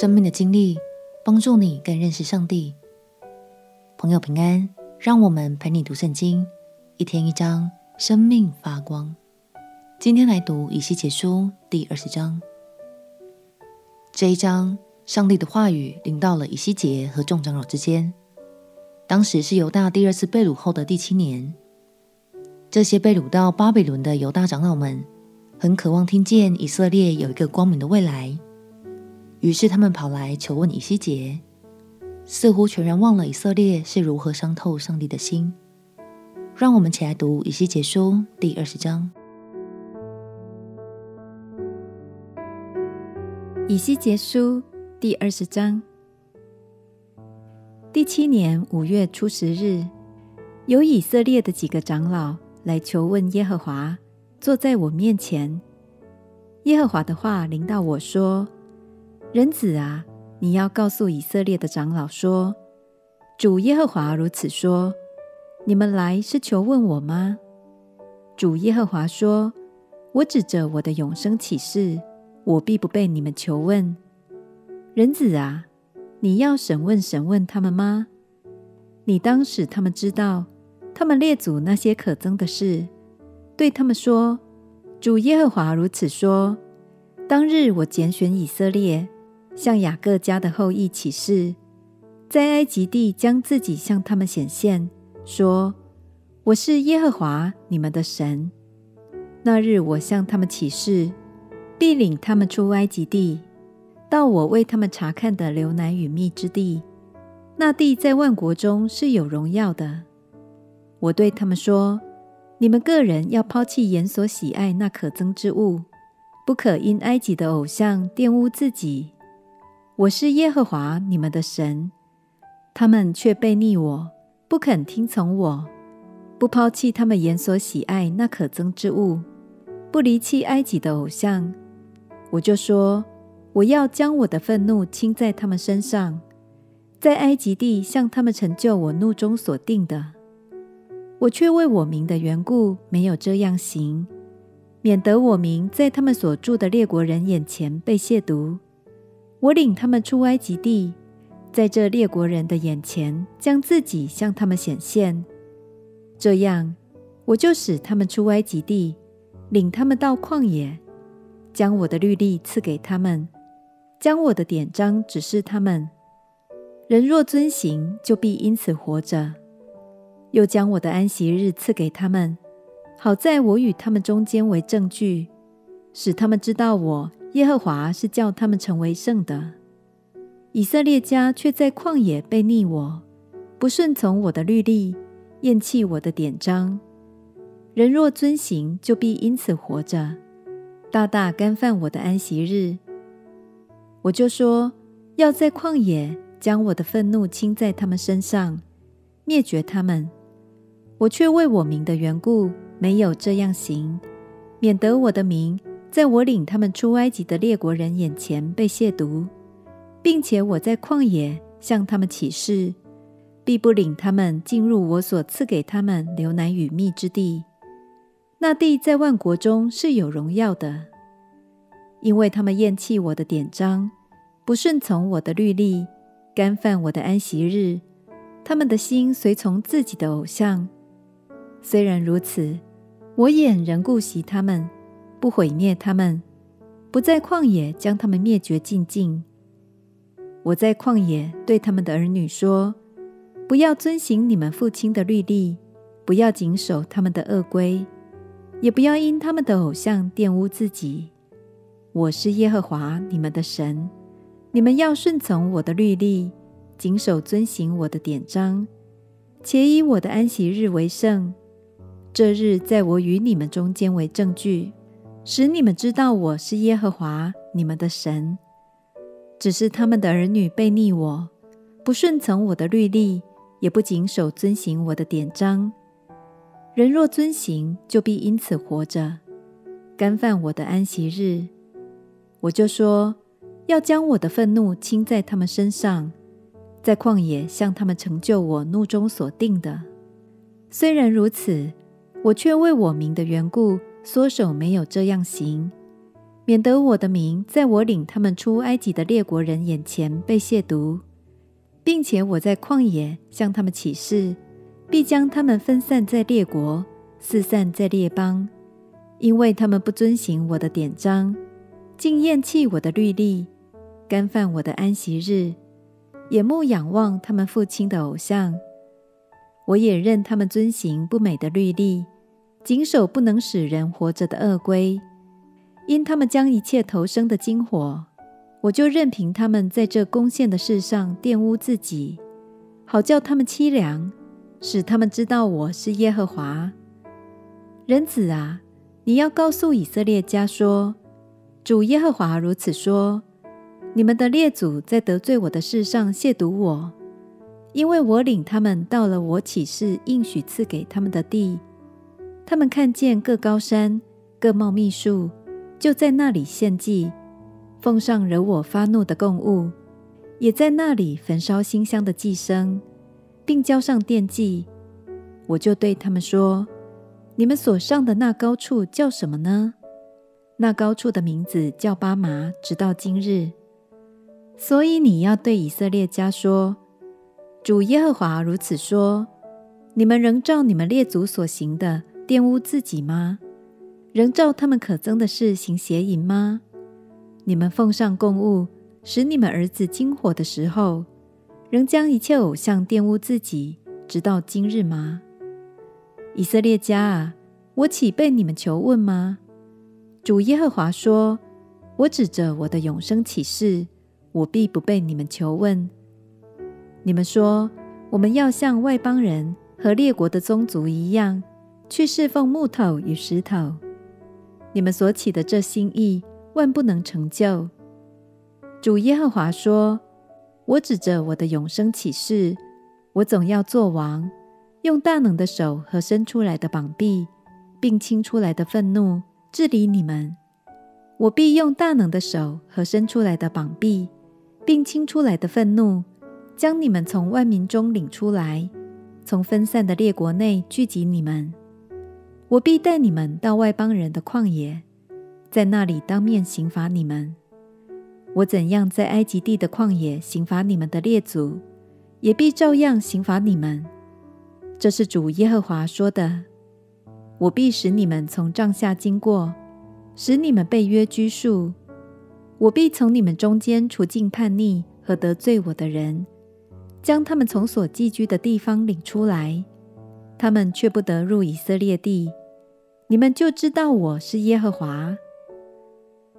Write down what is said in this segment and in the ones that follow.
生命的经历，帮助你更认识上帝。朋友平安，让我们陪你读圣经，一天一章，生命发光。今天来读以西结书第二十章。这一章，上帝的话语临到了以西结和众长老之间。当时是犹大第二次被掳后的第七年，这些被掳到巴比伦的犹大长老们，很渴望听见以色列有一个光明的未来。于是他们跑来求问以西结，似乎全然忘了以色列是如何伤透上帝的心。让我们起来读以西结书第二十章。以西结书第二十章。第七年五月初十日，有以色列的几个长老来求问耶和华，坐在我面前。耶和华的话临到我说。人子啊，你要告诉以色列的长老说：主耶和华如此说：你们来是求问我吗？主耶和华说：我指着我的永生起誓，我必不被你们求问。人子啊，你要审问审问他们吗？你当使他们知道他们列祖那些可憎的事，对他们说：主耶和华如此说：当日我拣选以色列。向雅各家的后裔起誓，在埃及地将自己向他们显现，说：“我是耶和华你们的神。”那日我向他们起誓，必领他们出埃及地，到我为他们察看的流奶与蜜之地。那地在万国中是有荣耀的。我对他们说：“你们个人要抛弃眼所喜爱那可憎之物，不可因埃及的偶像玷污自己。”我是耶和华你们的神，他们却悖逆我，不肯听从我，不抛弃他们眼所喜爱那可憎之物，不离弃埃及的偶像。我就说，我要将我的愤怒倾在他们身上，在埃及地向他们成就我怒中所定的。我却为我名的缘故没有这样行，免得我名在他们所住的列国人眼前被亵渎。我领他们出埃及地，在这列国人的眼前，将自己向他们显现。这样，我就使他们出埃及地，领他们到旷野，将我的律例赐给他们，将我的典章指示他们。人若遵行，就必因此活着。又将我的安息日赐给他们，好在我与他们中间为证据，使他们知道我。耶和华是叫他们成为圣的，以色列家却在旷野悖逆我，不顺从我的律例，厌弃我的典章。人若遵行，就必因此活着，大大干犯我的安息日。我就说要在旷野将我的愤怒倾在他们身上，灭绝他们。我却为我名的缘故，没有这样行，免得我的名。在我领他们出埃及的列国人眼前被亵渎，并且我在旷野向他们起誓，必不领他们进入我所赐给他们流奶与蜜之地。那地在万国中是有荣耀的，因为他们厌弃我的典章，不顺从我的律例，干犯我的安息日，他们的心随从自己的偶像。虽然如此，我眼仍顾惜他们。不毁灭他们，不在旷野将他们灭绝尽尽。我在旷野对他们的儿女说：不要遵行你们父亲的律例，不要谨守他们的恶规，也不要因他们的偶像玷污自己。我是耶和华你们的神，你们要顺从我的律例，谨守遵行我的典章，且以我的安息日为圣。这日在我与你们中间为证据。使你们知道我是耶和华你们的神。只是他们的儿女悖逆我，不顺从我的律例，也不谨守遵行我的典章。人若遵行，就必因此活着，干犯我的安息日。我就说要将我的愤怒倾在他们身上，在旷野向他们成就我怒中所定的。虽然如此，我却为我名的缘故。缩手没有这样行，免得我的名在我领他们出埃及的列国人眼前被亵渎，并且我在旷野向他们起誓，必将他们分散在列国，四散在列邦，因为他们不遵行我的典章，竟厌弃我的律例，干犯我的安息日，眼目仰望他们父亲的偶像。我也任他们遵行不美的律例，谨守不能使人活着的恶规。因他们将一切投生的经火，我就任凭他们在这攻陷的事上玷污自己，好叫他们凄凉，使他们知道我是耶和华。人子啊，你要告诉以色列家说：主耶和华如此说：你们的列祖在得罪我的事上亵渎我，因为我领他们到了我起誓应许赐给他们的地，他们看见各高山、各茂密树。就在那里献祭，奉上惹我发怒的供物，也在那里焚烧馨香的祭牲，并交上奠祭。我就对他们说：“你们所上的那高处叫什么呢？那高处的名字叫巴麻，直到今日。所以你要对以色列家说：主耶和华如此说：你们仍照你们列祖所行的玷污自己吗？”仍照他们可憎的事行邪淫吗？你们奉上供物，使你们儿子经火的时候，仍将一切偶像玷污自己，直到今日吗？以色列家啊，我岂被你们求问吗？主耶和华说：我指着我的永生起誓，我必不被你们求问。你们说，我们要像外邦人和列国的宗族一样，去侍奉木头与石头。你们所起的这心意，万不能成就。主耶和华说：“我指着我的永生起誓，我总要做王，用大能的手和伸出来的膀臂，并倾出来的愤怒治理你们。我必用大能的手和伸出来的膀臂，并倾出来的愤怒，将你们从万民中领出来，从分散的列国内聚集你们。”我必带你们到外邦人的旷野，在那里当面刑罚你们。我怎样在埃及地的旷野刑罚你们的列祖，也必照样刑罚你们。这是主耶和华说的。我必使你们从帐下经过，使你们被约拘束。我必从你们中间除尽叛逆和得罪我的人，将他们从所寄居的地方领出来。他们却不得入以色列地，你们就知道我是耶和华。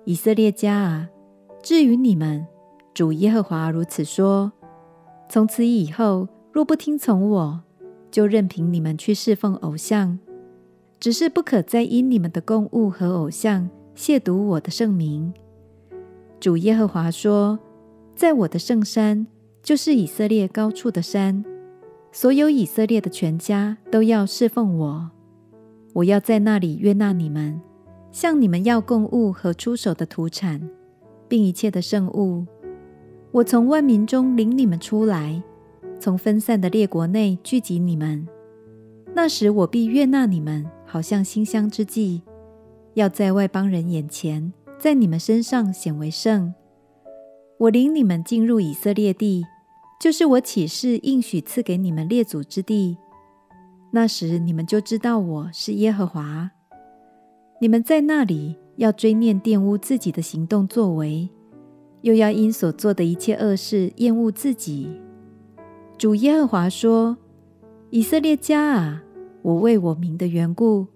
以色列家啊，至于你们，主耶和华如此说：从此以后，若不听从我，就任凭你们去侍奉偶像，只是不可再因你们的供物和偶像亵渎我的圣名。主耶和华说：在我的圣山，就是以色列高处的山。所有以色列的全家都要侍奉我，我要在那里悦纳你们，向你们要供物和出手的土产，并一切的圣物。我从万民中领你们出来，从分散的列国内聚集你们。那时我必悦纳你们，好像馨香之祭，要在外邦人眼前，在你们身上显为圣。我领你们进入以色列地。就是我起誓应许赐给你们列祖之地，那时你们就知道我是耶和华。你们在那里要追念玷污自己的行动作为，又要因所做的一切恶事厌恶自己。主耶和华说：“以色列家啊，我为我名的缘故，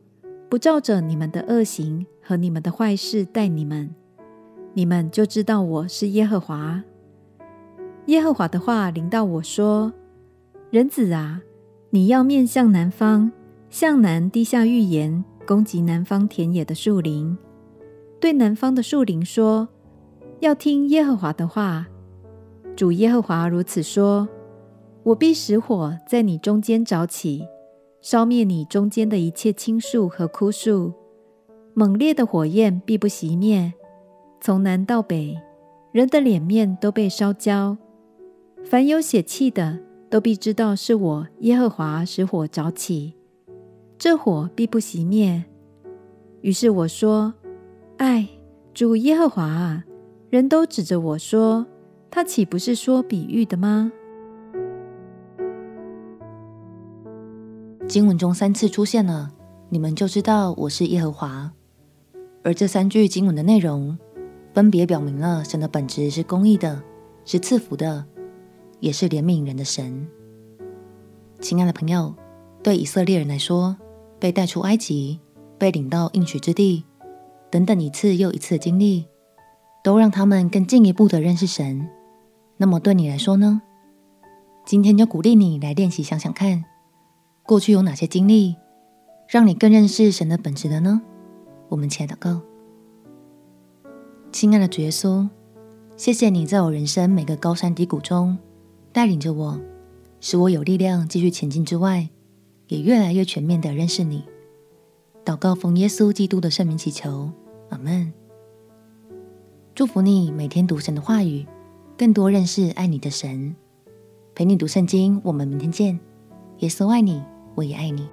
不照着你们的恶行和你们的坏事待你们，你们就知道我是耶和华。”耶和华的话临到我说：“人子啊，你要面向南方，向南滴下预言，攻击南方田野的树林。对南方的树林说：要听耶和华的话。主耶和华如此说：我必使火在你中间着起，烧灭你中间的一切青树和枯树。猛烈的火焰必不熄灭，从南到北，人的脸面都被烧焦。”凡有血气的，都必知道是我耶和华使火着起，这火必不熄灭。于是我说：“唉，主耶和华啊，人都指着我说，他岂不是说比喻的吗？经文中三次出现了，你们就知道我是耶和华。而这三句经文的内容，分别表明了神的本质是公义的，是赐福的，也是怜悯人的神。亲爱的朋友，对以色列人来说，被带出埃及，被领到应许之地，等等一次又一次的经历，都让他们更进一步的认识神。那么对你来说呢？今天就鼓励你来练习想想看。过去有哪些经历，让你更认识神的本质的呢？我们起来祷告。亲爱的主耶稣，谢谢你在我人生每个高山低谷中带领着我，使我有力量继续前进之外，也越来越全面的认识你。祷告奉耶稣基督的圣名祈求，阿门。祝福你每天读神的话语，更多认识爱你的神。陪你读圣经，我们明天见。耶稣爱你。我也爱你。